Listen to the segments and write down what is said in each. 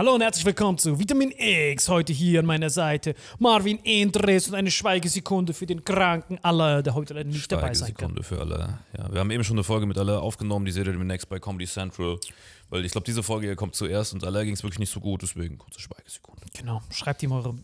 Hallo und herzlich willkommen zu Vitamin X. Heute hier an meiner Seite Marvin Endres und eine Schweigesekunde für den Kranken aller, der heute leider nicht dabei sein kann. Sekunde für alle. Ja, wir haben eben schon eine Folge mit alle aufgenommen, die seht ihr demnächst bei Comedy Central. Weil ich glaube, diese Folge hier kommt zuerst und alle ging es wirklich nicht so gut, deswegen kurze Schweigesekunde. Genau. Schreibt ihm eure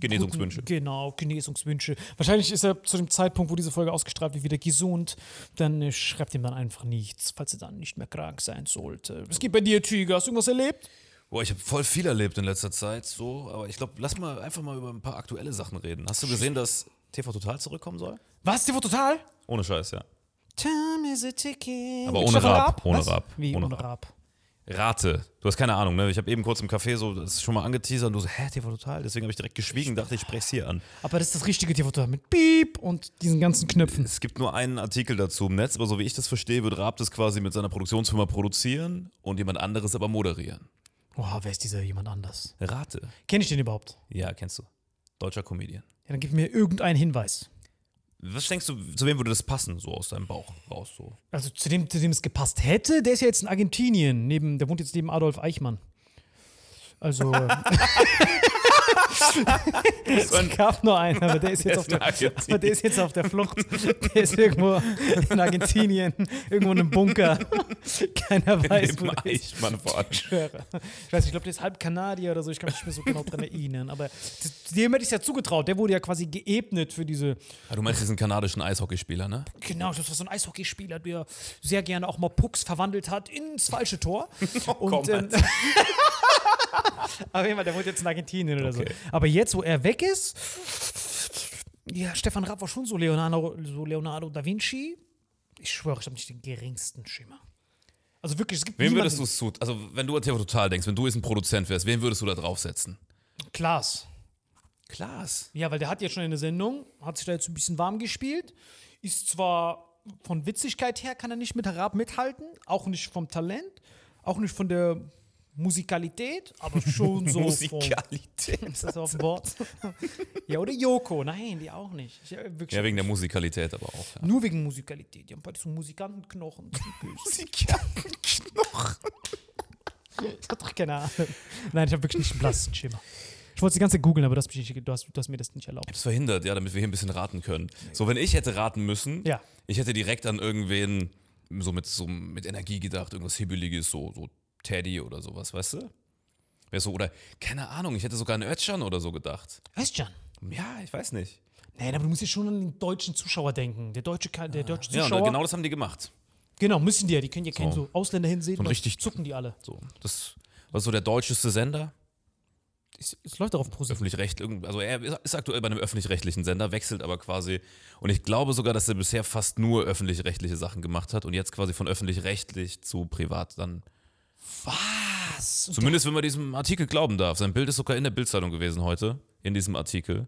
Genesungswünsche. Guten, genau, Genesungswünsche. Wahrscheinlich ist er zu dem Zeitpunkt, wo diese Folge ausgestrahlt wird, wieder gesund. Dann äh, schreibt ihm dann einfach nichts, falls er dann nicht mehr krank sein sollte. Was geht bei dir, Tiger? Hast du irgendwas erlebt? Boah, ich habe voll viel erlebt in letzter Zeit, so, aber ich glaube, lass mal einfach mal über ein paar aktuelle Sachen reden. Hast du gesehen, dass TV Total zurückkommen soll? Was? TV Total? Ohne Scheiß, ja. Time is a ticking. Aber ohne Stefan Raab, ohne? Raab, Wie ohne ohne. Raab? Rate. Du hast keine Ahnung, ne? Ich habe eben kurz im Café so das schon mal angeteasert und du so, hä, TV Total? Deswegen habe ich direkt geschwiegen, dachte, ich spreche es hier an. Aber das ist das richtige TV Total mit Piep und diesen ganzen Knöpfen. Es gibt nur einen Artikel dazu im Netz, aber so wie ich das verstehe, wird Raab das quasi mit seiner Produktionsfirma produzieren und jemand anderes aber moderieren. Oh, wer ist dieser jemand anders? Rate. Kenne ich den überhaupt? Ja, kennst du. Deutscher Comedian. Ja, dann gib mir irgendeinen Hinweis. Was denkst du, zu wem würde das passen, so aus deinem Bauch raus? So? Also zu dem, zu dem es gepasst hätte, der ist ja jetzt in Argentinien, neben, der wohnt jetzt neben Adolf Eichmann. Also. es gab nur einen, aber der ist, jetzt auf der, aber der ist jetzt auf der Flucht. Der ist irgendwo in Argentinien, irgendwo in einem Bunker. Keiner weiß, wo der ist. Allem. Ich schwöre. Ich weiß nicht, ich glaube, der ist halb Kanadier oder so. Ich kann mich nicht mehr so genau dran erinnern. Aber dem hätte ich es ja zugetraut. Der wurde ja quasi geebnet für diese. Ah, du meinst diesen kanadischen Eishockeyspieler, ne? Genau, das war so ein Eishockeyspieler, der sehr gerne auch mal Pucks verwandelt hat ins falsche Tor. Und, komm, ähm, auf jeden Fall, der wohnt jetzt in Argentinien oder Okay. so. Aber jetzt, wo er weg ist, ja, Stefan Raab war schon so Leonardo, so Leonardo da Vinci. Ich schwöre, ich habe nicht den geringsten Schimmer. Also wirklich, es gibt Wen niemanden- würdest du es zu, also wenn du an TV Total denkst, wenn du jetzt ein Produzent wärst, wen würdest du da draufsetzen? Klaas. Klaas. Ja, weil der hat jetzt schon eine Sendung, hat sich da jetzt ein bisschen warm gespielt, ist zwar von Witzigkeit her kann er nicht mit Raab mithalten, auch nicht vom Talent, auch nicht von der Musikalität, aber schon so vom, Musikalität. ist das auf dem Wort? ja, oder Joko, nein, die auch nicht. Ich, wirklich, Ja, wegen der Musikalität aber auch. Ja. nur wegen Musikalität. Die haben beide so Musikantenknochen. Musikantenknochen. ich hab doch keine Ahnung. Nein, ich habe wirklich nicht einen blassen Schimmer. Ich wollte es die ganze Zeit googeln, aber du hast, mich nicht, du, hast, du hast mir das nicht erlaubt. hab's verhindert, ja, damit wir hier ein bisschen raten können. So, wenn ich hätte raten müssen, Ja. ich hätte direkt an irgendwen so mit, so mit Energie gedacht, irgendwas Hibbeliges, so, so Teddy oder sowas, weißt du? Wär so, oder, keine Ahnung, ich hätte sogar an Özcan oder so gedacht. Weißt du, Ja, ich weiß nicht. Nein, aber du musst ja schon an den deutschen Zuschauer denken. Der deutsche, der deutsche Ja, Zuschauer. und genau das haben die gemacht. Genau, müssen die ja. Die können ja keinen So. so Ausländer hinsehen. Dann richtig- zucken die alle. So, das war so der deutscheste Sender. Es, es läuft doch auf ProSieben. öffentlich-recht, also er ist aktuell bei einem öffentlich-rechtlichen Sender, wechselt aber quasi. Und ich glaube sogar, dass er bisher fast nur öffentlich-rechtliche Sachen gemacht hat und jetzt quasi von öffentlich-rechtlich zu privat dann. Was? Zumindest wenn man diesem Artikel glauben darf. Sein Bild ist sogar in der Bildzeitung gewesen heute, in diesem Artikel.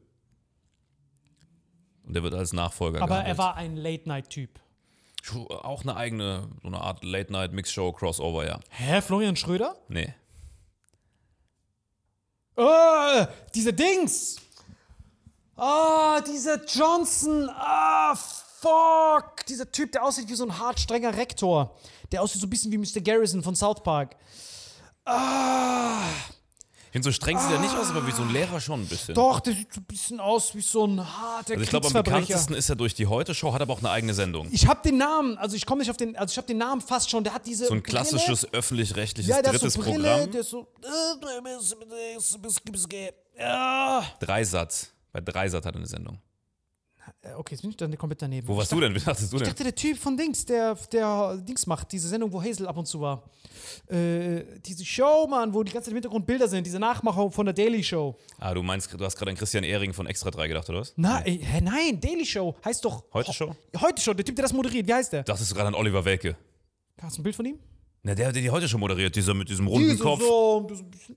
Und der wird als Nachfolger Aber er gehandelt. war ein Late-Night-Typ. Auch eine eigene, so eine Art Late-Night-Mix-Show-Crossover, ja. Hä, Florian Schröder? Nee. Oh, diese Dings! Ah, dieser Johnson! Ah, fuck! Dieser Typ, der aussieht wie so ein hart strenger Rektor. Der aussieht so ein bisschen wie Mr. Garrison von South Park. Ah! Ich finde, so streng sieht er nicht aus, aber wie so ein Lehrer schon ein bisschen. Doch, der sieht so ein bisschen aus wie so ein harter Also ich glaube, am bekanntesten ist er durch die Heute-Show, hat aber auch eine eigene Sendung. Ich habe den Namen, also ich komme nicht auf den, also ich habe den Namen fast schon. Der hat diese So ein klassisches öffentlich-rechtliches ja, drittes so Brille, Programm. der ist so. Dreisatz. Bei Dreisat hat er eine Sendung. Äh, Okay, jetzt bin ich dann komplett daneben. Wo warst ich du denn? Wie dachtest du Ich denn? dachte, der Typ von Dings, der, der Dings macht, diese Sendung, wo Hazel ab und zu war. Äh, diese Show, Mann, wo die ganze Zeit im Hintergrund Bilder sind, diese Nachmacher von der Daily Show. Ah, du meinst, du hast gerade an Christian Ehring von Extra 3 gedacht, oder was? Na, ey, hä, nein, Daily Show heißt doch. Heute Show? Heute Show, der Typ, der das moderiert, wie heißt der? Dachtest du gerade an Oliver Welke? Hast du ein Bild von ihm? Na, der, der die heute schon moderiert, dieser mit diesem runden Kopf. So,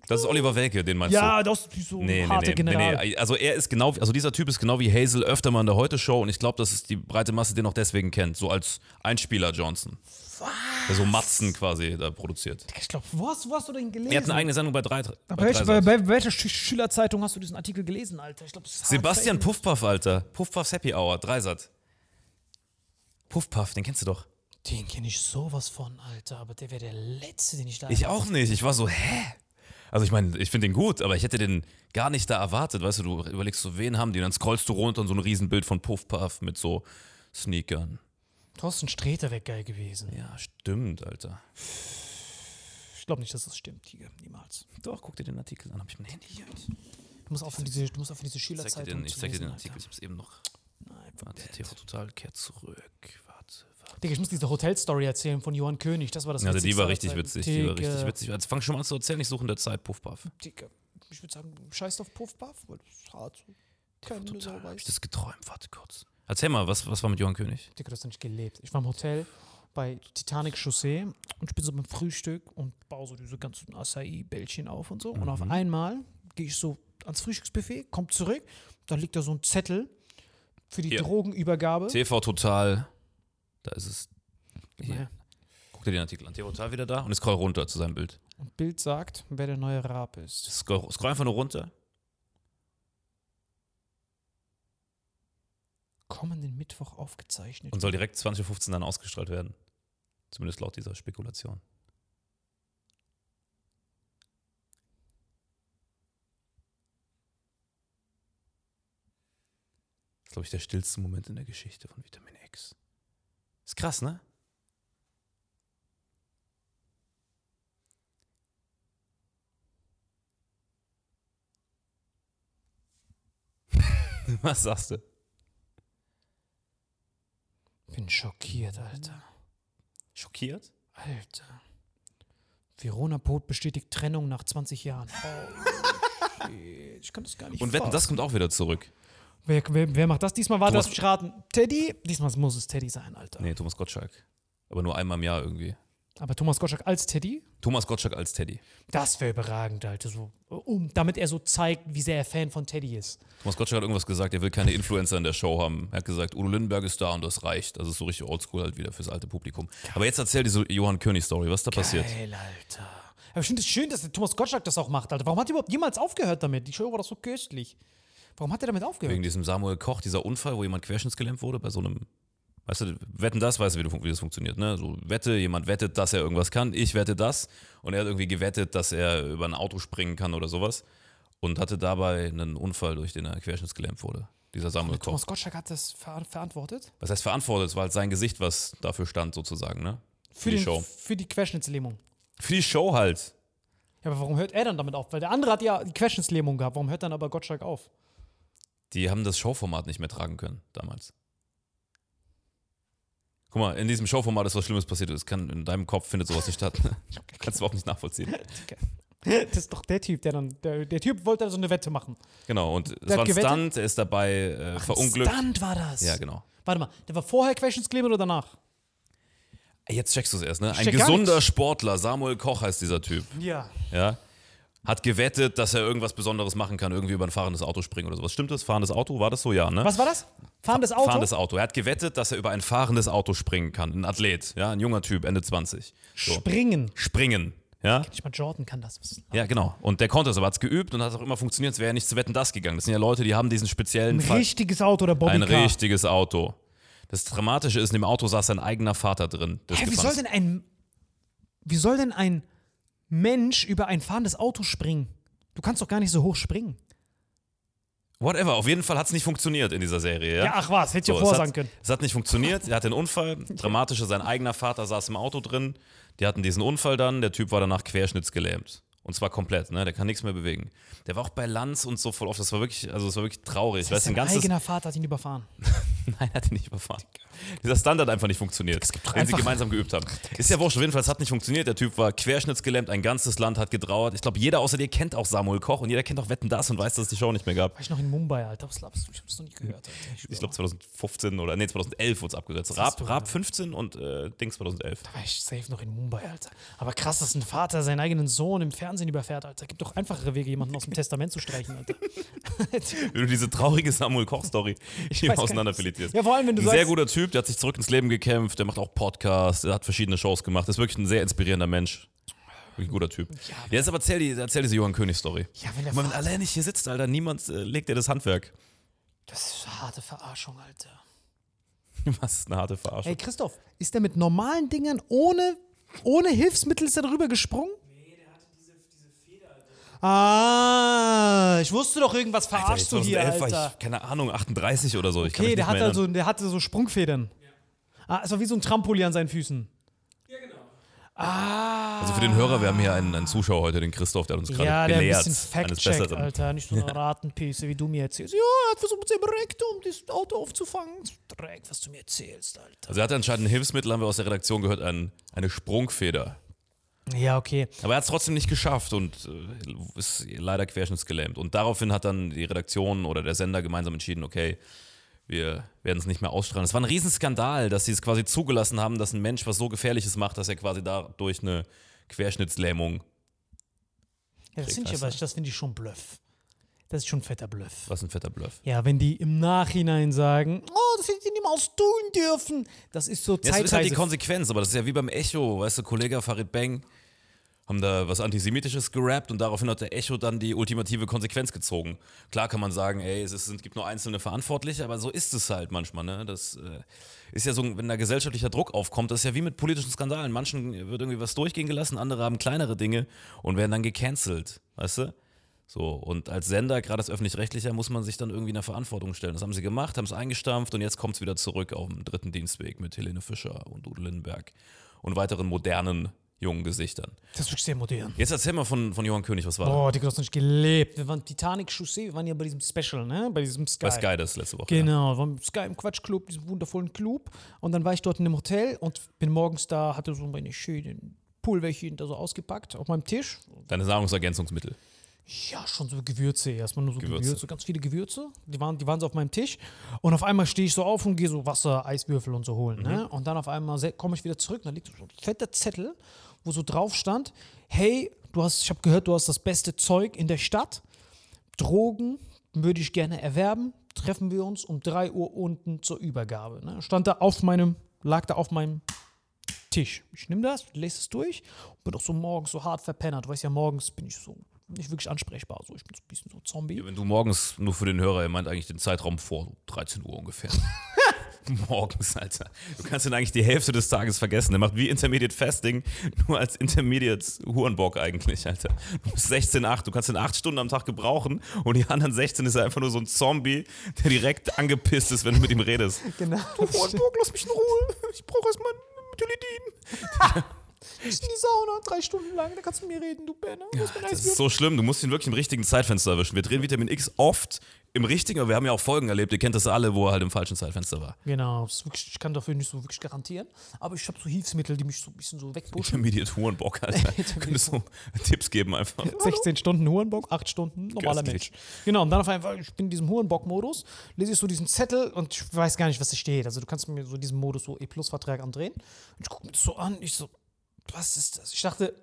Das ist Oliver Welke, den meinst ja, du? das ist so ein Nee, nee, harter nee, nee, General. nee. Also er ist genau, also dieser Typ ist genau wie Hazel öfter mal in der Heute-Show und ich glaube, dass es die breite Masse den auch deswegen kennt, so als Einspieler Johnson. Der so Matzen quasi da produziert. Ich glaube, wo hast, wo hast du den gelesen? Er hat eine eigene Sendung bei drei. bei, Bei welcher, Dreisat. bei, bei welcher Sch Schülerzeitung hast du diesen Artikel gelesen, Alter? Ich glaube, Sebastian Puffpuff, Alter. Puffpuffs Happy Hour, Dreisat. Puffpuff, den kennst du doch. Den kenne ich sowas von, Alter, aber der wäre der Letzte, den ich da. Ich auch nicht. Ich war so, hä? Also ich meine, ich finde den gut, aber ich hätte den gar nicht da erwartet. Weißt du, du überlegst so, wen haben die? Und dann scrollst du runter und so ein Riesenbild von Puffpuff mit so Sneakern. Thorsten Sträter wäre geil gewesen. Ja, stimmt, Alter. Ich glaube nicht, dass das stimmt, Tiger. Niemals. Doch, guck dir den Artikel an. Hab ich mein Handy hier. Ich Du musst aufhören, diese, du musst aufhören, diese zeig dir Schülerzeitung den, ich zeig dir den Alter. Artikel. Ich hab's eben noch. Nein, Warte, TV Total kehrt zurück. Digga, ich muss diese Hotelstory erzählen von Johann König. Das war das Ja, die war richtig witzig. Die war richtig witzig. Also fang schon mal an zu erzählen, ich suche in der Zeit Puffpuff. Digga, ich würde sagen, scheiß auf Puffpuff, weil das ist hart. Sau Total. Hab ich das geträumt? Warte kurz. Erzähl mal, was, was war mit Johann König? Digga, du hast nicht gelebt. Ich war im Hotel bei Titanic Chaussee und ich bin so beim Frühstück und baue so diese ganzen Acai-Bällchen auf und so. Und auf einmal gehe ich so ans Frühstücksbuffet, komm zurück, da liegt da so ein Zettel für die Hier. Drogenübergabe. TV Total. Da ist es. Hier. Ja. Guck dir den Artikel an. TV Total wieder da und scroll runter zu seinem Bild. Und Bild sagt, wer der neue Raab ist. Scroll, scroll einfach nur runter. Kommenden Mittwoch aufgezeichnet. Und soll direkt 20.15 Uhr dann ausgestrahlt werden. Zumindest laut dieser Spekulation. Das ist, glaube ich, der stillste Moment in der Geschichte von Vitamin X. Ist krass, ne? Was sagst du? bin schockiert, Alter. Schockiert? Alter. Verona Pot bestätigt Trennung nach 20 Jahren. Oh, shit. Ich kann das gar nicht Und wetten, fassen. das kommt auch wieder zurück. Wer, wer, wer macht das diesmal? Warte, Thomas- lass mich raten. Teddy? Diesmal muss es Teddy sein, Alter. Nee, Thomas Gottschalk. Aber nur einmal im Jahr irgendwie. Aber Thomas Gottschalk als Teddy? Thomas Gottschalk als Teddy. Das wäre überragend, Alter. So, um, damit er so zeigt, wie sehr er Fan von Teddy ist. Thomas Gottschalk hat irgendwas gesagt, er will keine Influencer in der Show haben. Er hat gesagt, Udo Lindenberg ist da und das reicht. Das ist so richtig oldschool halt wieder fürs alte Publikum. Aber jetzt erzähl diese Johann König-Story. Was ist da passiert? Geil, Alter. Aber ich finde es schön, dass der Thomas Gottschalk das auch macht, Alter. Warum hat er überhaupt jemals aufgehört damit? Die Show war doch so köstlich. Warum hat er damit aufgehört? Wegen diesem Samuel Koch, dieser Unfall, wo jemand querschnittsgelähmt wurde bei so einem. Weißt du, wetten das, weißt du, wie, du, wie das funktioniert, ne? So, wette, jemand wettet, dass er irgendwas kann, ich wette das. Und er hat irgendwie gewettet, dass er über ein Auto springen kann oder sowas. Und hatte dabei einen Unfall, durch den er querschnittsgelähmt wurde. Dieser Samuel Koch. Thomas Gottschalk hat das ver verantwortet? Was heißt verantwortet? Es war halt sein Gesicht, was dafür stand, sozusagen, ne? Für, die den, Show. Für die Querschnittslähmung. Für die Show halt. Ja, aber warum hört er dann damit auf? Weil der andere hat ja die Querschnittslähmung gehabt. Warum hört dann aber Gottschalk auf? Die haben das Showformat nicht mehr tragen können damals. Guck mal, in diesem Showformat ist was Schlimmes passiert. Das kann, in deinem Kopf findet sowas nicht statt. Kannst du überhaupt nicht nachvollziehen. Das ist doch der Typ, der dann. Der, der Typ wollte so eine Wette machen. Genau, und es war ein gewettet? Stunt, er ist dabei äh, verunglückt. Stunt war das. Ja, genau. Warte mal, der war vorher Querschnittslähmung oder danach? Jetzt checkst du es erst, ne? Ein gesunder. Sportler, Samuel Koch heißt dieser Typ, Ja. ja? Hat gewettet, dass er irgendwas Besonderes machen kann, irgendwie über ein fahrendes Auto springen oder sowas. Stimmt das? Fahrendes Auto? War das so? Ja, ne? Was war das? Fahrendes Auto? Fahrendes Auto. Er hat gewettet, dass er über ein fahrendes Auto springen kann. Ein Athlet, ja, ein junger Typ, Ende 20. So. Springen. Springen, ja? Nicht mal Jordan kann das. Ja, genau. Und der konnte es, aber hat es geübt und hat auch immer funktioniert. Es wäre ja nicht zu wetten, das gegangen. Das sind ja Leute, die haben diesen speziellen Ein Fall. richtiges Auto oder Bobbycar. Ein richtiges Auto. Das Dramatische ist, in dem Auto saß sein eigener Vater drin. Hä, wie soll denn ein. Wie soll denn ein Mensch über ein fahrendes Auto springen? Du kannst doch gar nicht so hoch springen. Whatever, auf jeden Fall hat es nicht funktioniert in dieser Serie. Ja, Ja, ach was, hätte ich ja es vorsagen können. Es hat nicht funktioniert. Er hatte einen Unfall. Dramatische, sein eigener Vater saß im Auto drin. Die hatten diesen Unfall dann. Der Typ war danach querschnittsgelähmt. Und zwar komplett, ne? Der kann nichts mehr bewegen. Der war auch bei Lanz und so voll oft. Das war wirklich, also das war wirklich traurig. Das ein sein eigener Vater hat ihn überfahren. Nein, hat ihn nicht überfahren. Dieser hat einfach nicht funktioniert, wenn sie gemeinsam geübt haben. Ist ja wurscht, auf jeden Fall, es hat nicht funktioniert. Der Typ war querschnittsgelähmt, ein ganzes Land hat getrauert. Ich glaube, jeder außer dir kennt auch Samuel Koch und jeder kennt auch Wetten das und weiß, dass es die Show nicht mehr gab. War ich noch in Mumbai, Alter. Was glaubst du? Ich hab's noch nie gehört, Alter. Ich glaube 2015 oder nee, 2011 wurde es abgesetzt. du, Raab, Raab 15 und äh, Dings 2011. Da war ich safe noch in Mumbai, Alter. Aber krass, dass ein Vater seinen eigenen Sohn im Fernsehen überfährt, Alter. Gibt doch einfachere Wege, jemanden aus dem Testament zu streichen, Alter. Wenn du diese traurige Samuel Koch-Story hier auseinanderfiltrierst. Ja, vor allem, wenn du Ein sehr sagst- guter Typ, der hat sich zurück ins Leben gekämpft, der macht auch Podcasts, der hat verschiedene Shows gemacht. ist wirklich ein sehr inspirierender Mensch. Wirklich ein guter Typ. Ja, jetzt aber erzähl, die, erzähl diese Johann König-Story. Ja, wenn der Wenn man Vater- allein nicht hier sitzt, Alter, niemand äh, legt dir das Handwerk. Das ist eine harte Verarschung, Alter. Was ist eine harte Verarschung. Ey, Christoph, ist der mit normalen Dingern ohne, ohne Hilfsmittel ist der darüber gesprungen? Nee, der hatte diese, diese Feder. Ah, ich wusste doch irgendwas verarschst du hier, 2011 war Alter. ich, keine Ahnung, 38 oder so. Okay, der hatte, also, der hatte so Sprungfedern. Ah, es war wie so ein Trampolin an seinen Füßen. Also für den Hörer, wir haben hier einen, einen Zuschauer heute, den Christoph, der hat uns gerade Ja, der ein belehrt. bisschen Fact-checkt. Alter. Nicht so eine Ratenpisse, wie du mir erzählst. Ja, er hat versucht mit seinem Rektum das Auto aufzufangen. Dreck, was du mir erzählst, Alter. Also er hatte anscheinend ein Hilfsmittel, haben wir aus der Redaktion gehört, ein, eine Sprungfeder. Ja, okay. Aber er hat es trotzdem nicht geschafft und äh, ist leider querschnittsgelähmt. Und daraufhin hat dann die Redaktion oder der Sender gemeinsam entschieden, okay, wir werden es nicht mehr ausstrahlen. Es war ein Riesenskandal, dass sie es quasi zugelassen haben, dass ein Mensch was so Gefährliches macht, dass er quasi dadurch eine Querschnittslähmung. Ja, das finde ich, aber- das finde ich schon Bluff. Das ist schon ein fetter Bluff. Was ein fetter Bluff. Ja, wenn die im Nachhinein sagen, oh, das hätte ich niemals tun dürfen. Das ist so Ja, das ist halt die. Konsequenz, aber das ist ja wie beim Echo, weißt du, Kollege Farid Bang haben da was Antisemitisches gerappt und daraufhin hat der Echo dann die ultimative Konsequenz gezogen. Klar kann man sagen, ey, es, ist, es gibt nur einzelne Verantwortliche, aber so ist es halt manchmal. Ne? Das äh, ist ja so, wenn da gesellschaftlicher Druck aufkommt, das ist ja wie mit politischen Skandalen. Manchen wird irgendwie was durchgehen gelassen, andere haben kleinere Dinge und werden dann gecancelt, weißt du? So, und als Sender, gerade als öffentlich-rechtlicher, muss man sich dann irgendwie in der Verantwortung stellen. Das haben sie gemacht, haben es eingestampft und jetzt kommt es wieder zurück auf dem dritten Dienstweg mit Helene Fischer und Udo Lindenberg und weiteren modernen jungen Gesichtern. Das ist wirklich sehr modern. Jetzt erzähl mal von, von Johann König, was war? Boah, die hast du nicht gelebt. Wir waren Titanic Chaussee, wir waren ja bei diesem Special, ne? Bei diesem Sky. Bei Sky das letzte Woche. Genau, wir waren im Sky im Quatschclub, diesem wundervollen Club. Und dann war ich dort in einem Hotel und bin morgens da, hatte so meine schönen Pulverchen da so ausgepackt auf meinem Tisch. Deine Nahrungsergänzungsmittel. Ja, schon so Gewürze. Erstmal nur so Gewürze. Gewürze. ganz viele Gewürze. Die waren, die waren so auf meinem Tisch. Und auf einmal stehe ich so auf und gehe so Wasser, Eiswürfel und so holen. Ne? Und dann auf einmal komme ich wieder zurück. Und da liegt so ein fetter Zettel, wo so drauf stand: Hey, du hast, ich habe gehört, du hast das beste Zeug in der Stadt. Drogen würde ich gerne erwerben. Treffen wir uns um 3 Uhr unten zur Übergabe. Ne? Stand da auf meinem, lag da auf meinem Tisch. Ich nehme das, lese es durch und bin doch so morgens so hart verpennert. Du weißt ja, morgens bin ich so nicht wirklich ansprechbar. So, ich bin so ein bisschen so Zombie. Wenn du morgens, nur für den Hörer, er meint eigentlich den Zeitraum vor 13 Uhr ungefähr. morgens, Alter. Du kannst ihn eigentlich die Hälfte des Tages vergessen. Der macht wie Intermediate Fasting, nur als Intermediate Hurenbock eigentlich, Alter. Du bist 16,8, du kannst ihn 8 Stunden am Tag gebrauchen und die anderen 16 ist er einfach nur so ein Zombie, der direkt angepisst ist, wenn du mit ihm redest. Genau. Hurenbock, lass mich in Ruhe. Ich brauche erstmal Methyledin. Ich in die Sauna, drei Stunden lang, da kannst du mir reden, du Penner. Ja, Das ist so schlimm. Du musst ihn wirklich im richtigen Zeitfenster erwischen. Wir drehen Vitamin X oft im richtigen, aber wir haben ja auch Folgen erlebt. Ihr kennt das alle, wo er halt im falschen Zeitfenster war. Genau, wirklich, ich kann dafür nicht so wirklich garantieren. Aber ich habe so Hilfsmittel, die mich so ein bisschen so wegpushen. Intermediate Hurenbock, Alter. Könntest du Tipps geben einfach. 16 Stunden Hurenbock, 8 Stunden normaler. Mensch. Genau, und dann auf einmal, ich bin in diesem Hurenbock-Modus, lese ich so diesen Zettel und ich weiß gar nicht, was da steht. Also du kannst mir so diesen Modus so E-Plus-Vertrag andrehen. Und ich gucke mir das so an, ich so, was ist das? Ich dachte,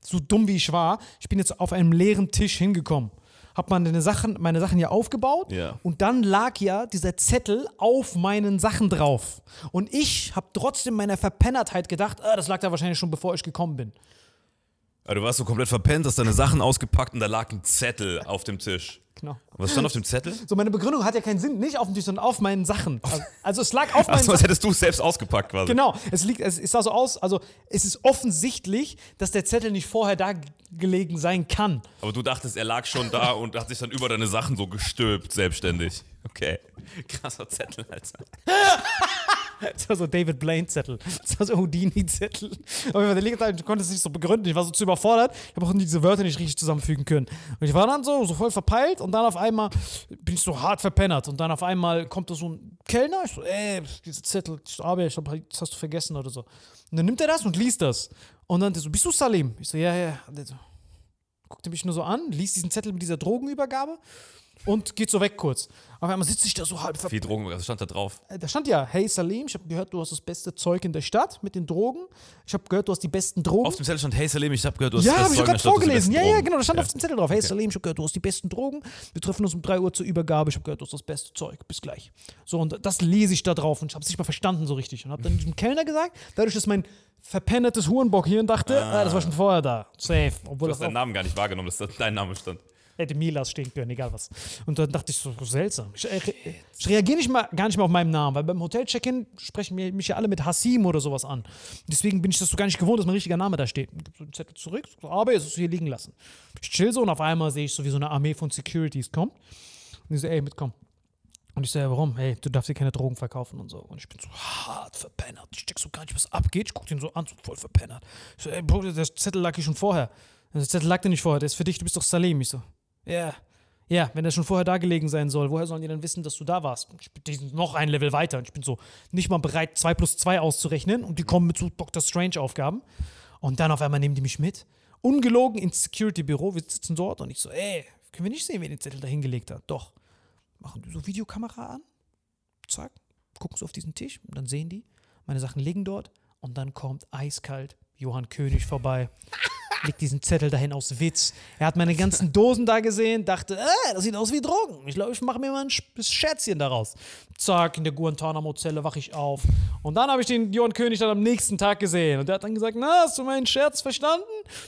so dumm wie ich war, ich bin jetzt auf einem leeren Tisch hingekommen. Hab meine Sachen, meine Sachen ja aufgebaut Ja. und dann lag ja dieser Zettel auf meinen Sachen drauf. Und ich habe trotzdem meiner Verpennertheit gedacht, ah, das lag da wahrscheinlich schon bevor ich gekommen bin. Aber du warst so komplett verpennt, hast deine Sachen ausgepackt und da lag ein Zettel auf dem Tisch. Genau. Was stand auf dem Zettel? So, meine Begründung hat ja keinen Sinn, nicht auf dem Tisch, sondern auf meinen Sachen. Also, also es lag auf meinen Achso, als hättest du es selbst ausgepackt quasi. Genau, es liegt, es, es sah so aus, also es ist offensichtlich, dass der Zettel nicht vorher da gelegen sein kann. Aber du dachtest, er lag schon da und hat sich dann über deine Sachen so gestülpt, selbstständig. Okay. Krasser Zettel, Alter. Das war so David Blaine-Zettel. Das war so Houdini-Zettel. Aber der liegt da, ich konnte es nicht so begründen. Ich war so zu überfordert. Ich habe auch diese Wörter nicht richtig zusammenfügen können. Und ich war dann so, so voll verpeilt und dann auf einmal bin ich so hart verpennert. Und dann auf einmal kommt da so ein Kellner. Ich so, ey, diese Zettel, ich so, aber ich glaub, das hast du vergessen oder so. Und dann nimmt er das und liest das. Und dann der so, bist du Salim? Ich so, ja, ja. Und Der so, guckte mich nur so an, liest diesen Zettel mit dieser Drogenübergabe und geht so weg kurz. Auf einmal sitze ich da so halb Wie Drogen, was stand da drauf? äh, da stand ja, hey Salim, ich habe gehört, du hast das beste Zeug in der Stadt mit den Drogen. Ich habe gehört, du hast die besten Drogen. Auf dem Zettel stand, hey Salim, ich hab gehört, du hast ja, das habe ich Zeug in der gerade Stadt, du hast die vorgelesen. Ja, ja, genau, da stand Ja. auf dem Zettel drauf. Hey Salim, ich habe gehört, du hast die besten Drogen. Wir treffen uns um 3 Uhr zur Übergabe. Ich habe gehört, du hast das beste Zeug. Bis gleich. So, und das lese ich da drauf und ich habe es nicht mal verstanden so richtig. Und habe dann diesem Kellner gesagt, dadurch, dass mein verpennertes Hurenbock-Hirn dachte, ah. das war schon vorher da. Safe. Obwohl Du hast deinen Namen gar nicht wahrgenommen, dass da dein Name stand. Hätte Milas stehen können, egal was. Und dann dachte ich so, seltsam. Ich, äh, ich reagiere nicht mal, gar nicht mehr auf meinen Namen, weil beim Hotel-Check-In sprechen mich ja alle mit Hassim oder sowas an. Deswegen bin ich das so gar nicht gewohnt, dass mein richtiger Name da steht. Ich so den Zettel zurück, so, aber jetzt ist es hier liegen lassen. Ich chill so und auf einmal sehe ich so, wie so eine Armee von Securities kommt. Und die so, ey, mitkommen. Und ich so, ja, warum? Hey, du darfst hier keine Drogen verkaufen und so. Und ich bin so hart verpennert. Ich check so gar nicht, was abgeht. Ich guck den so an, so voll verpennert. Ich so, ey, Bro, der Zettel lag hier schon vorher. Der Zettel lag dir nicht vorher, der ist für dich, du bist doch Salim. Ich so, ja. Ja, wenn der schon vorher da gelegen sein soll, woher sollen die dann wissen, dass du da warst? Ich bin die sind noch ein Level weiter und ich bin so nicht mal bereit, 2 plus 2 auszurechnen und die kommen mit so Dr. Strange-Aufgaben. Und dann auf einmal nehmen die mich mit. Ungelogen ins Security-Büro, wir sitzen dort und ich so, ey, können wir nicht sehen, wer den Zettel da hingelegt hat? Doch. Machen die so Videokamera an, zack, gucken so auf diesen Tisch und dann sehen die, meine Sachen liegen dort und dann kommt eiskalt Johann König vorbei, legt diesen Zettel dahin aus Witz. Er hat meine ganzen Dosen da gesehen, dachte, äh, das sieht aus wie Drogen. Ich glaube, ich mache mir mal ein Sch- Schätzchen daraus. Zack, in der Guantanamo-Zelle wache ich auf. Und dann habe ich den Johann König dann am nächsten Tag gesehen. Und der hat dann gesagt, na, hast du meinen Scherz verstanden?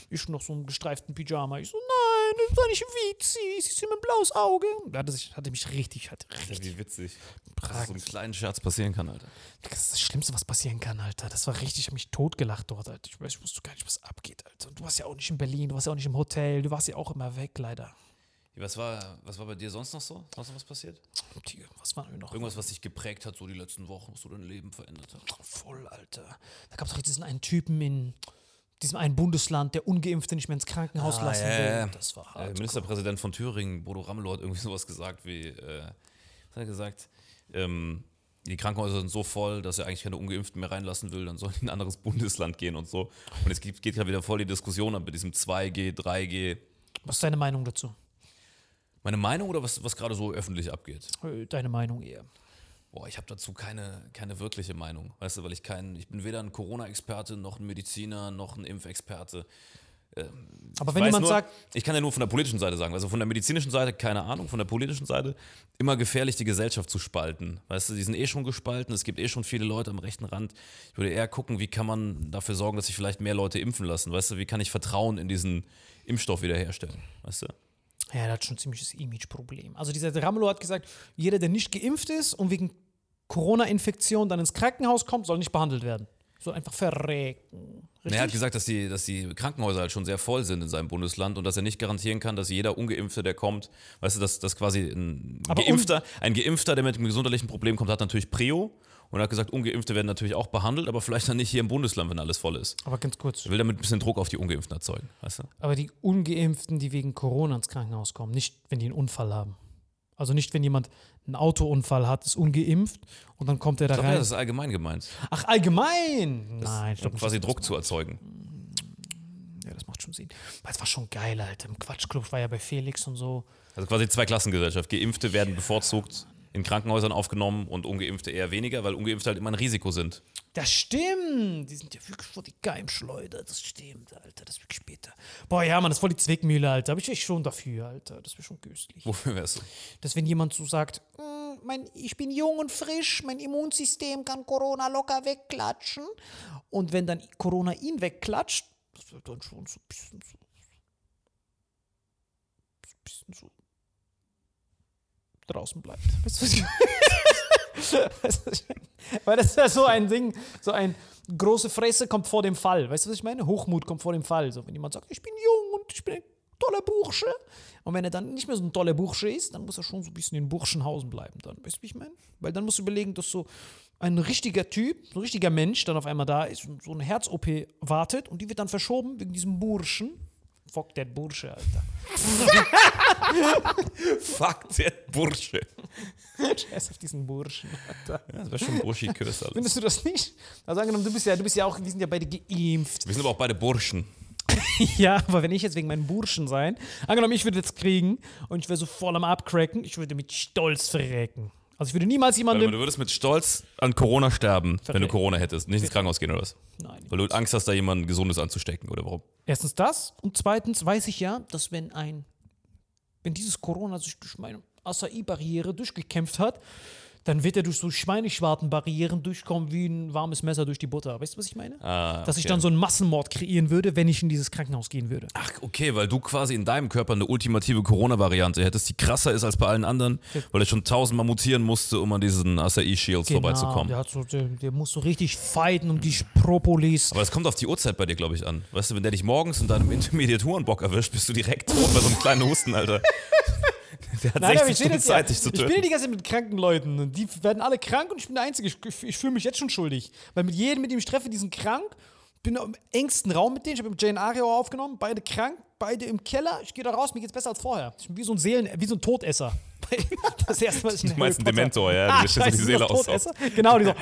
Ich noch so im gestreiften Pyjama. Ich so, nein, das war nicht witzig. Siehst du mir ein blaues Auge? Da hatte, sich, hatte mich richtig, hatte richtig Wie witzig. Dass so ein kleinen Scherz passieren kann, Alter. das ist das Schlimmste, was passieren kann, Alter. Das war richtig, ich hab mich totgelacht dort, Alter. Ich, weiß, ich wusste gar nicht, was abgeht, Alter. Und du warst ja auch nicht in Berlin, du warst ja auch nicht im Hotel, du warst ja auch immer weg, leider. Was war, was war bei dir sonst noch so? Sonst noch was passiert? Was wir noch? Irgendwas, was dich geprägt hat, so die letzten Wochen, was so dein Leben verändert hat? Voll, Alter. Da gab es doch diesen einen Typen in diesem einen Bundesland, der Ungeimpfte nicht mehr ins Krankenhaus Ah, lassen ja, will. ja. Das war Der hart. Ministerpräsident von Thüringen, Bodo Ramelow, hat irgendwie sowas gesagt wie, äh, was hat er gesagt? Ähm, die Krankenhäuser sind so voll, dass er eigentlich keine Ungeimpften mehr reinlassen will, dann soll er in ein anderes Bundesland gehen und so. Und es geht, gerade wieder voll die Diskussion ab mit diesem 2G, 3G. Was ist deine Meinung dazu? Meine Meinung oder was, was gerade so öffentlich abgeht? Äh, Deine Meinung eher. Boah, ich habe dazu keine, keine wirkliche Meinung. Weißt du, weil ich kein, ich bin weder ein Corona-Experte, noch ein Mediziner, noch ein Impfexperte. Aber Ich wenn jemand nur, sagt, ich kann ja nur von der politischen Seite sagen. Also von der medizinischen Seite keine Ahnung, von der politischen Seite immer gefährlich, die Gesellschaft zu spalten. Weißt du, die sind eh schon gespalten, es gibt eh schon viele Leute am rechten Rand. Ich würde eher gucken, wie kann man dafür sorgen, dass sich vielleicht mehr Leute impfen lassen. Weißt du, wie kann ich Vertrauen in diesen Impfstoff wiederherstellen? Weißt du? Ja, der hat schon ein ziemliches Image-Problem. Also dieser Ramelow hat gesagt, jeder, der nicht geimpft ist und wegen Corona-Infektion dann ins Krankenhaus kommt, soll nicht behandelt werden. Soll einfach verrecken. Richtig? Er hat gesagt, dass die, dass die Krankenhäuser halt schon sehr voll sind in seinem Bundesland und dass er nicht garantieren kann, dass jeder Ungeimpfte, der kommt, weißt du, dass, dass quasi ein Aber Geimpfter, ein Geimpfter, der mit einem gesundheitlichen Problem kommt, hat natürlich Prio. Und er hat gesagt, Ungeimpfte werden natürlich auch behandelt, aber vielleicht dann nicht hier im Bundesland, wenn alles voll ist. Aber ganz kurz. Er will damit ein bisschen Druck auf die Ungeimpften erzeugen, weißt du? Aber die Ungeimpften, die wegen Corona ins Krankenhaus kommen, nicht wenn die einen Unfall haben. Also nicht, wenn jemand einen Autounfall hat, ist ungeimpft und dann kommt er da Ich glaube, rein. das ist allgemein gemeint. Ach, allgemein! Nein, ich Um glaube quasi Druck zu erzeugen. Ja, das macht schon Sinn. Weil es war schon geil, Alter. Im Quatschclub war ja bei Felix und so. Also quasi Zweiklassengesellschaft. Geimpfte werden bevorzugt in Krankenhäusern aufgenommen und Ungeimpfte eher weniger, weil Ungeimpfte halt immer ein Risiko sind. Das stimmt. Die sind ja wirklich voll die Geimschleuder. Das stimmt, Alter. Das wirklich später. Boah, ja, Mann, das ist voll die Zwickmühle, Alter. Aber ich wäre schon dafür, Alter. Das wäre schon köstlich. Wofür wärst du? Dass wenn jemand so sagt, "Mm, mein, ich bin jung und frisch, mein Immunsystem kann Corona locker wegklatschen. Und wenn dann Corona ihn wegklatscht, das wird dann schon so ein bisschen so. so ein bisschen so draußen bleibt. Weißt du, was ich? Weil das ist ja so ein Ding, so ein große Fresse kommt vor dem Fall. Weißt du, was ich meine? Hochmut kommt vor dem Fall. So, wenn jemand sagt, ich bin jung und ich bin ein toller Bursche. Und wenn er dann nicht mehr so ein toller Bursche ist, dann muss er schon so ein bisschen in Burschenhausen bleiben. Dann, weißt du, wie ich meine? Weil dann musst du überlegen, dass so ein richtiger Typ, so ein richtiger Mensch dann auf einmal da ist und so eine Herz-OP wartet und die wird dann verschoben wegen diesem Burschen. Fuck der Bursche, Alter. Fuck, der Bursche. Scheiß auf diesen Burschen, Alter. Ja, das wäre schon burschikös alles. Findest du das nicht? Also angenommen, du bist ja, du bist ja auch, wir sind ja beide geimpft. Wir sind aber auch beide Burschen. Ja, aber wenn ich jetzt wegen meinem Burschen sein, angenommen, ich würde jetzt kriegen und ich wäre so voll am Abcracken, ich würde mit Stolz verrecken. Also ich würde niemals jemandem. du würdest mit Stolz an Corona sterben, wenn du. Corona hättest. Nicht ins Krankenhaus gehen oder was? Nein. Weil du Angst hast, da jemanden Gesundes anzustecken oder warum? Erstens das und zweitens weiß ich ja, dass wenn ein, wenn dieses Corona sich durch meine Acai-Barriere durchgekämpft hat, dann wird er durch so Schweineschwartenbarrieren durchkommen wie ein warmes Messer durch die Butter. Weißt du, was ich meine? Ah, Dass ich okay. dann so einen Massenmord kreieren würde, wenn ich in dieses Krankenhaus gehen würde. Ach, okay, weil du quasi in deinem Körper eine ultimative Corona-Variante hättest, die krasser ist als bei allen anderen, weil er schon tausendmal mutieren musste, um an diesen Acai-Shields vorbeizukommen. Der, hat so, der, der muss so richtig fighten um die Propolis. Aber es kommt auf die Uhrzeit bei dir, glaube ich, an. Weißt du, wenn der dich morgens in deinem Intermediaturenbock erwischt, bist du direkt tot bei so einem kleinen Husten, Alter. Der hat Nein, aber 60 ich, Stunden jetzt Zeit, dich zu ich bin töten. die ganze Zeit mit kranken Leuten. Die werden alle krank und ich bin der Einzige. Ich, ich, ich fühle mich jetzt schon schuldig. Weil mit jedem, mit dem ich treffe, die sind krank. Bin im engsten Raum mit denen. Ich habe mit Jane Ario aufgenommen. Beide krank, beide im Keller. Ich gehe da raus, mir geht's besser als vorher. Ich bin wie so ein Seelen, wie so ein Todesser. Das erste Mal, ich Du meinst einen Dementor, ja, du Ah, dir so die scheiße, Seele. Todesser? Genau, die so.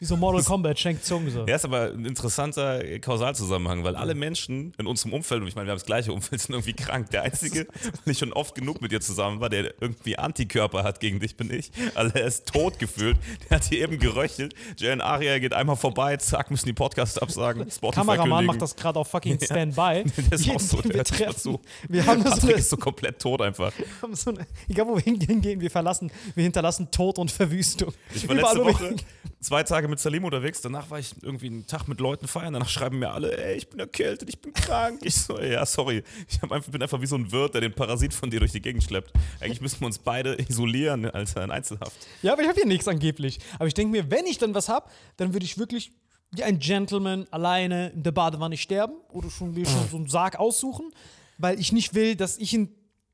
Wie so Mortal Kombat, schenkt Zungen so. Ja, ist aber ein interessanter Kausalzusammenhang, weil alle Menschen in unserem Umfeld, und ich meine, wir haben das gleiche Umfeld, sind irgendwie krank. Der Einzige, weil ich schon oft genug mit dir zusammen war, der irgendwie Antikörper hat gegen dich, bin ich. Also er ist tot gefühlt. Der hat hier eben geröchelt. Jane Aria geht einmal vorbei, zack, müssen die Podcasts absagen. Spotify Kameramann kündigen. macht das gerade auf fucking Standby. Der ist auch Jeden, so, den der wir treffen. zu. Wir haben so Patrick eine, ist so komplett tot einfach. so eine, egal wo wir hingehen, wir verlassen, wir hinterlassen Tod und Verwüstung. Ich war letzte Woche. Zwei Tage mit Salim unterwegs. Danach war ich irgendwie einen Tag mit Leuten feiern. Danach schreiben mir alle, ey, ich bin erkältet, ich bin krank. Ich so, ja, sorry. Ich einfach, bin einfach wie so ein Wirt, der den Parasit von dir durch die Gegend schleppt. Eigentlich müssten wir uns beide isolieren, Alter, in Einzelhaft. Ja, aber ich habe hier nichts angeblich. Aber ich denke mir, wenn ich dann was habe, dann würde ich wirklich wie ein Gentleman alleine in der Badewanne sterben oder schon, mir schon so einen Sarg aussuchen, weil ich nicht will, dass ich in,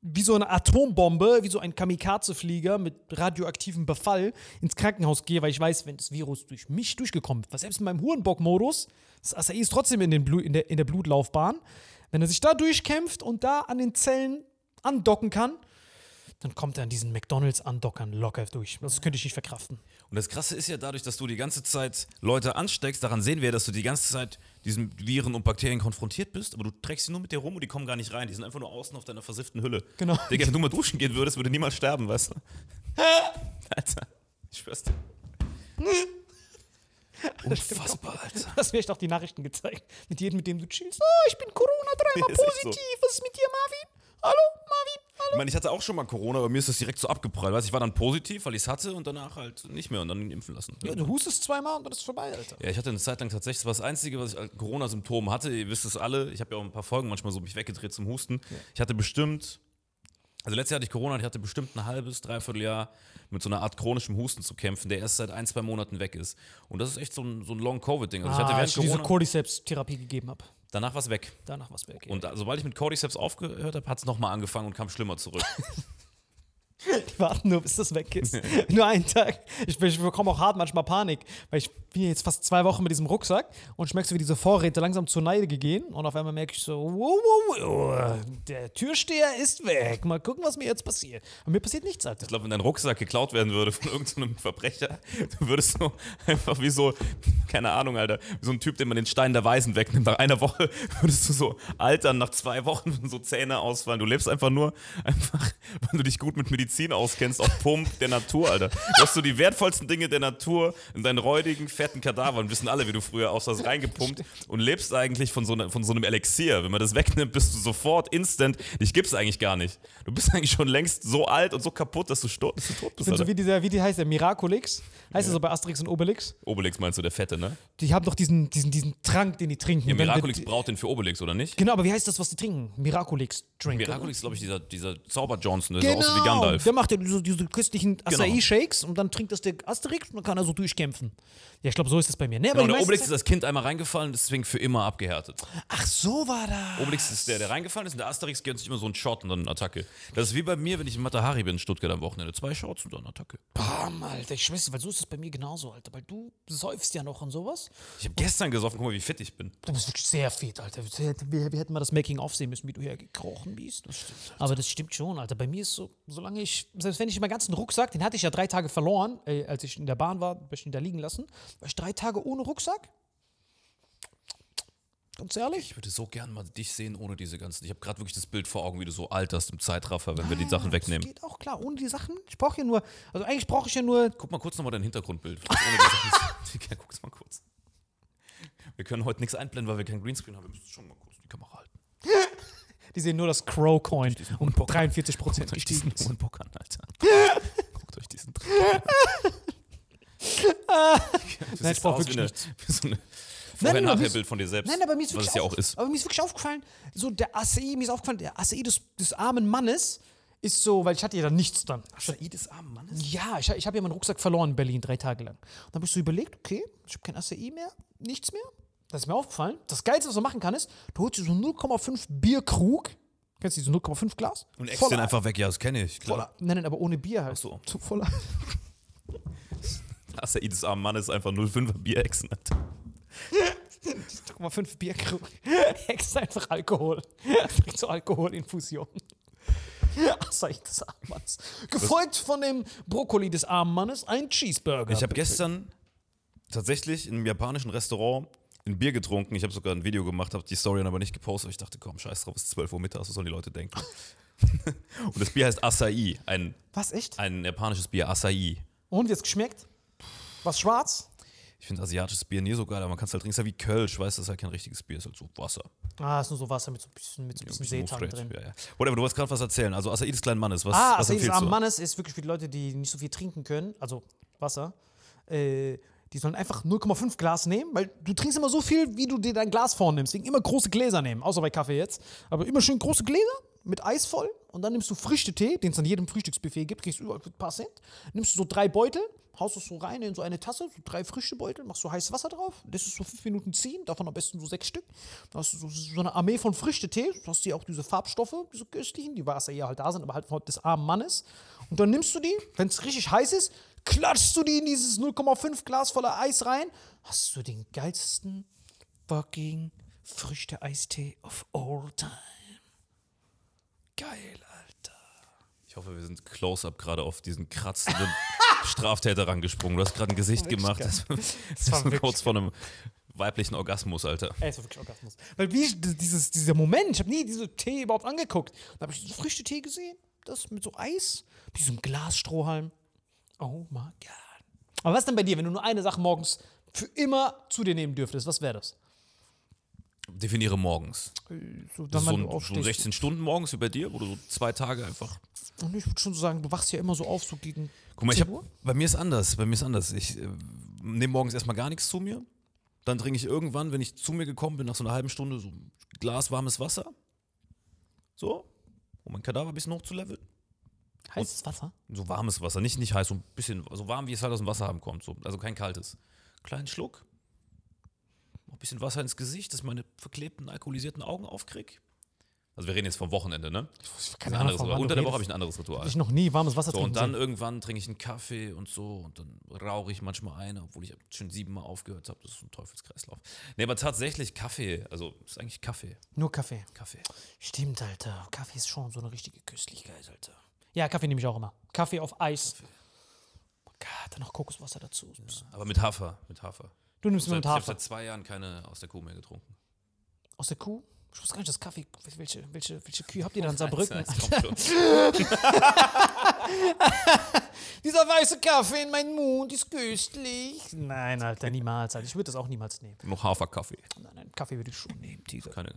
wie so eine Atombombe, wie so ein Kamikaze-Flieger mit radioaktivem Befall ins Krankenhaus gehe, weil ich weiß, wenn das Virus durch mich durchgekommen ist, was selbst in meinem Hurenbock-Modus, das Acai ist trotzdem in, den Blu in, der, in der Blutlaufbahn, wenn er sich da durchkämpft und da an den Zellen andocken kann, dann kommt er an diesen McDonalds andockern locker durch. Das könnte ich nicht verkraften. Und das Krasse ist ja dadurch, dass du die ganze Zeit Leute ansteckst, daran sehen wir, dass du die ganze Zeit diesen Viren und Bakterien konfrontiert bist, aber du trägst sie nur mit dir rum und die kommen gar nicht rein. Die sind einfach nur außen auf deiner versifften Hülle. Genau. Digga, wenn du mal duschen gehen würdest, würde niemand sterben, weißt du? Alter, ich schwör's dir. Unfassbar, Alter. Das mir echt auch die Nachrichten gezeigt. Mit jedem, mit dem du chillst. Oh, ich bin Corona dreimal echt so. positiv. Was ist mit dir, Marvin? Hallo, Marvin? Hallo? Ich meine, ich hatte auch schon mal Corona, aber mir ist das direkt so abgeprallt. Weißt, ich war dann positiv, weil ich es hatte und danach halt nicht mehr und dann impfen lassen. Ja, du hustest zweimal und dann ist es vorbei, Alter. Ja, ich hatte eine Zeit lang tatsächlich, das war das Einzige, was ich als Corona-Symptom hatte. Ihr wisst es alle, ich habe ja auch ein paar Folgen manchmal so mich weggedreht zum Husten. Ich hatte bestimmt, also letztes Jahr hatte ich Corona, und ich hatte bestimmt ein halbes, dreiviertel Jahr mit so einer Art chronischem Husten zu kämpfen, der erst seit ein, zwei Monaten weg ist. Und das ist echt so ein, so ein Long-Covid-Ding. Also ich hatte Ah, während ich diese Corona, Cordyceps-Therapie gegeben habe. Danach war es weg. Danach war es weg. Und da, sobald ich mit Cordyceps aufgehört habe, hat es nochmal angefangen und kam schlimmer zurück. Die warten nur, bis das weg ist. nur einen Tag. Ich, ich bekomme auch hart manchmal Panik, weil ich bin jetzt fast zwei Wochen mit diesem Rucksack und ich merke so, wie diese Vorräte langsam zur Neige gehen und auf einmal merke ich so, wow, wow, wow, der Türsteher ist weg. Mal gucken, was mir jetzt passiert. Und mir passiert nichts, Alter. Ich glaube, wenn dein Rucksack geklaut werden würde von irgendeinem Verbrecher, du würdest so einfach wie so, keine Ahnung, Alter, wie so ein Typ, den man den Stein der Weisen wegnimmt. Nach einer Woche würdest du so altern, nach zwei Wochen würden so Zähne ausfallen. Du lebst einfach nur, einfach, weil du dich gut mit Medizin auskennst, auf Pump der Natur, Alter. Du hast so die wertvollsten Dinge der Natur in deinen räudigen, fetten Kadavern. Wissen alle, wie du früher aussahst, reingepumpt und lebst eigentlich von so, einer- von so einem Elixier. Wenn man das wegnimmt, bist du sofort instant, dich gibt's eigentlich gar nicht. Du bist eigentlich schon längst so alt und so kaputt, dass du, dass du tot Ich bist, bin so Alter. wie dieser, wie die heißt der, Miraculix. Heißt das so bei Asterix und Obelix? Obelix meinst du, der Fette, ne? Die haben doch diesen, diesen, diesen Trank, den die trinken. Ja, Miraculix wird- braut den für Obelix, oder nicht? Genau, aber wie heißt das, was die trinken? Miraculix Drink. Miraculix ist, glaube ich, dieser, dieser Zauber-Johnson, der Genau, so aussieht wie Gandalf. Der macht ja diese, diese köstlichen Genau. Acai-Shakes und dann trinkt das der Asterix und dann kann er so durchkämpfen. Ja, ich glaube, so ist es bei mir. Ne, aber Genau, die der Obelix ist als Kind einmal reingefallen, deswegen für immer abgehärtet. Ach, so war das. Obelix ist der, der reingefallen ist und der Asterix gönnt sich immer so einen Shot und dann eine Attacke. Das ist wie bei mir, wenn ich in Matahari bin in Stuttgart am Wochenende. Zwei Shots und dann eine Attacke. Bam, Alter, ich schwöre, weil so ist es bei mir genauso, Alter. Weil du säufst ja noch und sowas. Ich habe gestern gesoffen, guck mal, wie fit ich bin. Du bist wirklich sehr fit, Alter. Wir, wir, hätten mal das Making-of sehen müssen, wie du hier gekrochen bist. Das stimmt. Aber das stimmt schon, Alter. Bei mir ist so, solange ich, selbst wenn ich meinen ganzen Rucksack, den hatte ich ja drei Tage verloren, äh, als ich in der Bahn war, hab ich ihn da liegen lassen. War ich drei Tage ohne Rucksack? Ganz ehrlich? Ich würde so gern mal dich sehen ohne diese ganzen. Ich habe gerade wirklich das Bild vor Augen, wie du so alterst im Zeitraffer, wenn wir die Sachen Das wegnehmen. geht auch klar, ohne die Sachen. Ich brauche ja nur, also eigentlich brauche ich ja nur, Guck mal kurz nochmal dein Hintergrundbild. Ja, Guck's mal kurz. Wir können heute nichts einblenden, weil wir kein Greenscreen haben. Wir müssen schon mal kurz die Kamera halten. die sehen nur das Crow-Coin um Bock. 43 Prozent Guckt euch diesen gestiegen. Bock an, Alter. Guckt euch diesen Trick an. Du Nein, ich siehst brauch aus wirklich eine, so ein Vorher-Nachher-Bild von dir selbst. Nein, aber mir ist was wirklich es ja auch ist. Aber mir ist wirklich aufgefallen, so der ACI, mir ist aufgefallen, der ACI des, des armen Mannes ist so, weil ich hatte ja dann nichts dann. Acai des armen Mannes? Ja, ich, ich habe ja meinen Rucksack verloren in Berlin drei Tage lang. Und dann habe ich so überlegt, okay, ich habe kein ACI mehr, nichts mehr. Das ist mir aufgefallen. Das Geilste, was man machen kann, ist, du holst dir so 0,5 Bierkrug. Kennst du diese 0,5 Glas? Und Voller- den einfach weg, ja, das kenne ich. Klar. Voller. Nein, nein, aber ohne Bier halt. so. Zu voller. Acai des armen Mannes einfach 05er Bier exen. Alter. 0,5 Bierkrug. Extra einfach Alkohol. Direkt so Alkoholinfusion. Acai des armen Mannes. Gefolgt von dem Brokkoli des armen Mannes ein Cheeseburger. Ich habe gestern tatsächlich in einem japanischen Restaurant ein Bier getrunken. Ich habe sogar ein Video gemacht, habe die Story dann aber nicht gepostet. aber Ich dachte, komm, scheiß drauf, es ist 12 Uhr mittags, was sollen die Leute denken? Und das Bier heißt Acai, ein, Was, echt? ein japanisches Bier, Acai. Und, wie hat's geschmeckt? Was schwarz? Ich finde asiatisches Bier nie so geil, aber man kann es halt trinken. Es ist ja wie Kölsch, weißt du, das ist halt kein richtiges Bier, ist halt so Wasser. Ah, ist nur so Wasser mit so ein bisschen, mit so ein bisschen Seetang Mufret. drin. Ja, ja. Whatever, du wolltest gerade was erzählen. Also Acai des kleinen Mannes, was, Ah, was empfiehlst am du? Mannes ist wirklich für die Leute, die nicht so viel trinken können, also Wasser. Äh, die sollen einfach 0,5 Glas nehmen, weil du trinkst immer so viel, wie du dir dein Glas vornimmst. Deswegen immer große Gläser nehmen, außer bei Kaffee jetzt. Aber immer schön große Gläser mit Eis voll und dann nimmst du Früchtetee, den es an jedem Frühstücksbuffet gibt, kriegst du überall ein paar Cent. Nimmst du so drei Beutel, haust es so rein in so eine Tasse, so drei Früchtebeutel, machst so heißes Wasser drauf, lässt es so fünf Minuten ziehen, davon am besten so sechs Stück. Dann hast du so, so eine Armee von Früchtetee, du hast hier auch diese Farbstoffe, diese köstlichen, die Wasser ja halt da sind, aber halt von des armen Mannes. Und dann nimmst du die, wenn es richtig heiß ist, klatschst du die in dieses 0,5 Glas voller Eis rein, hast du den geilsten fucking Früchte-Eistee of all time. Geil, Alter. Ich hoffe, wir sind close-up gerade auf diesen kratzenden Straftäter rangesprungen. Du hast gerade ein Gesicht gemacht. Das, das war ist wirklich- kurz vor einem weiblichen Orgasmus, Alter. Ey, es war wirklich Orgasmus. Weil wie dieses, dieser Moment, ich habe nie diese Tee überhaupt angeguckt. Da habe ich diesen Früchtetee gesehen, das mit so Eis, mit diesem Glasstrohhalm. Oh my God. Aber was denn bei dir, wenn du nur eine Sache morgens für immer zu dir nehmen dürftest? Was wäre das? Definiere morgens. So, Das ist so, ein, so 16 Stunden morgens wie bei dir, wo du so zwei Tage einfach. Und ich würde schon so sagen, du wachst ja immer so auf, so gegen. Guck mal, ich 10 hab, bei mir ist anders. Bei mir ist anders. Ich äh, nehme morgens erstmal gar nichts zu mir. Dann trinke ich irgendwann, wenn ich zu mir gekommen bin, nach so einer halben Stunde so ein Glas warmes Wasser. So, um mein Kadaver ein bisschen hochzuleveln. Heißes Wasser? So warmes Wasser, nicht, nicht heiß, so ein bisschen, so warm, wie es halt aus dem Wasser haben kommt. So, also kein kaltes. Kleinen Schluck. Noch ein bisschen Wasser ins Gesicht, dass ich meine verklebten, alkoholisierten Augen aufkrieg. Also wir reden jetzt vom Wochenende, ne? Keine Ein anderes Unter der Woche habe ich ein anderes Ritual. Ich noch nie warmes Wasser So, trinken und dann sehen. irgendwann trinke ich einen Kaffee und so und dann rauche ich manchmal eine, obwohl ich schon siebenmal aufgehört habe. Das ist so ein Teufelskreislauf. Nee, aber tatsächlich Kaffee, also ist eigentlich Kaffee. Nur Kaffee. Kaffee. Stimmt, Alter. Kaffee ist schon so eine richtige Köstlichkeit, Alter. Ja, Kaffee nehme ich auch immer. Kaffee auf Eis. Oh Gott, dann noch Kokoswasser dazu. Aber mit Hafer, mit Hafer. Du nimmst Seit, mit ich habe Hafer. seit zwei Jahren keine aus der Kuh mehr getrunken. Aus der Kuh? Ich wusste gar nicht, dass Kaffee. Welche, welche, welche Kühe habt ihr da in Saarbrücken? Dieser weiße Kaffee in meinen Mund ist köstlich. Nein, Alter, niemals. Alter. Ich würde das auch niemals nehmen. Noch Haferkaffee. Nein, nein, Kaffee würde ich schon nehmen, Tiger. Keine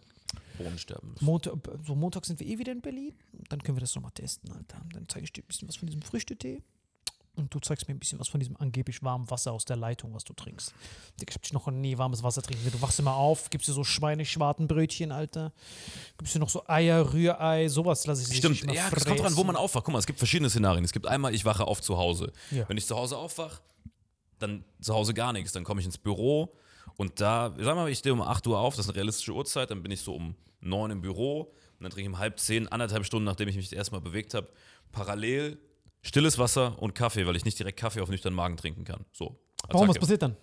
Bohnen sterben müssen. Montag, so Montag sind wir eh wieder in Berlin. Dann können wir das nochmal testen, Alter. Dann zeige ich dir ein bisschen was von diesem Früchtetee. Und du zeigst mir ein bisschen was von diesem angeblich warmen Wasser aus der Leitung, was du trinkst. Ich hab dich noch nie warmes Wasser trinken. Du wachst immer auf, gibst dir so Schweineschwartenbrötchen, Alter. Gibst dir noch so Eier, Rührei, sowas lasse ich Stimmt, nicht ja, es kommt dran, wo man aufwacht. Guck mal, es gibt verschiedene Szenarien. Es gibt einmal, ich wache auf zu Hause. Ja. Wenn ich zu Hause aufwache, dann zu Hause gar nichts. Dann komme ich ins Büro und da, sag mal, ich stehe um 8 Uhr auf, das ist eine realistische Uhrzeit, dann bin ich so um 9 im Büro und dann trinke ich um halb 10, anderthalb Stunden, nachdem ich mich das erste Mal bewegt habe, parallel stilles Wasser und Kaffee, weil ich nicht direkt Kaffee auf nüchternen Magen trinken kann. So. Warum, was passiert dann?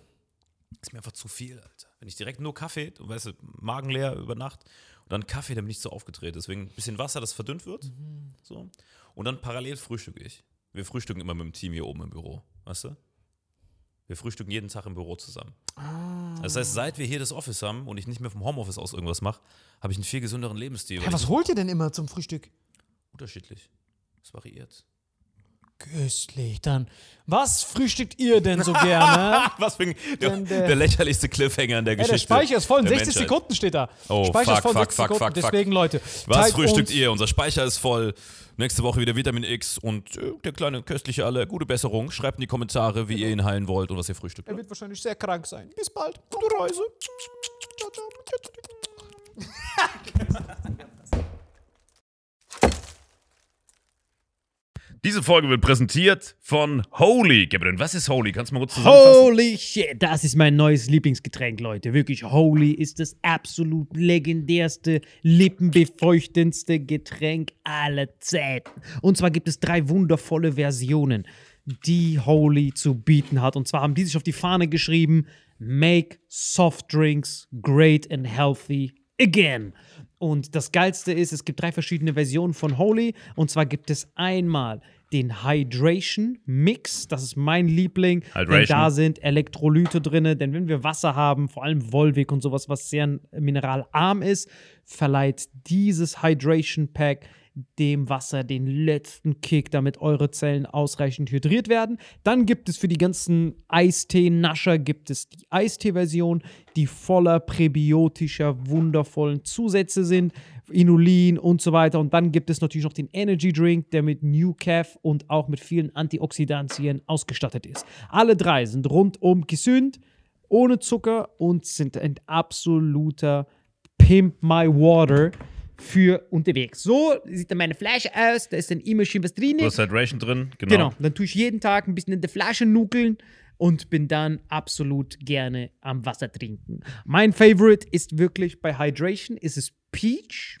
ist mir einfach zu viel, Alter. Wenn ich direkt nur Kaffee, du weißt, du, Magen leer über Nacht und dann Kaffee, dann bin ich so aufgedreht. Deswegen ein bisschen Wasser, das verdünnt wird. So. Und dann parallel frühstücke ich. Wir frühstücken immer mit dem Team hier oben im Büro, weißt du? Wir frühstücken jeden Tag im Büro zusammen. Das heißt, seit wir hier das Office haben und ich nicht mehr vom Homeoffice aus irgendwas mache, habe ich einen viel gesünderen Lebensstil. Weil was holt ihr denn immer zum Frühstück? unterschiedlich. Es variiert. Köstlich. Dann, was frühstückt ihr denn so gerne? Was für ein, der, der- der lächerlichste Cliffhanger in der Ja, der Geschichte. Speicher ist voll. In der 60 Menschheit. Sekunden steht da. Oh, Speicher fuck, ist voll, fuck, 60 fuck, Sekunden. fuck, fuck. Deswegen, Leute. Was frühstückt ihr? Unser Speicher ist voll. Nächste Woche wieder Vitamin X und äh, der kleine köstliche Alle. Gute Besserung. Schreibt in die Kommentare, wie ihr ihn heilen wollt und was ihr frühstückt. Er wird wahrscheinlich sehr krank sein. Bis bald. Gute Reise. Ciao, ciao. Diese Folge wird präsentiert von Holy. Gabriel, was ist Holy? Kannst du mal kurz zusammenfassen? Holy shit, das ist mein neues Lieblingsgetränk, Leute. Wirklich, Holy ist das absolut legendärste, lippenbefeuchtendste Getränk aller Zeiten. Und zwar gibt es drei wundervolle Versionen, die Holy zu bieten hat. Und zwar haben die sich auf die Fahne geschrieben: Make soft drinks great and healthy again. Und das Geilste ist, es gibt drei verschiedene Versionen von Holy. Und zwar gibt es einmal den Hydration Mix, das ist mein Liebling. Denn Hydration. da sind Elektrolyte drin. Denn wenn wir Wasser haben, vor allem Volvic und sowas, was sehr mineralarm ist, verleiht dieses Hydration Pack dem Wasser den letzten Kick, damit eure Zellen ausreichend hydriert werden. Dann gibt es für die ganzen Eistee-Nascher gibt es die Eistee-Version, die voller präbiotischer, wundervollen Zusätze sind, Inulin und so weiter. Und dann gibt es natürlich noch den Energy Drink, der mit New Calf und auch mit vielen Antioxidantien ausgestattet ist. Alle drei sind rundum gesund, ohne Zucker und sind ein absoluter Pimp My Water für unterwegs. So sieht dann meine Flasche aus, da ist dann immer schön was drin. Du hast Hydration drin, genau. Genau, dann tue ich jeden Tag ein bisschen in der Flasche nuckeln und bin dann absolut gerne am Wasser trinken. Mein Favorite ist wirklich bei Hydration, ist es Peach.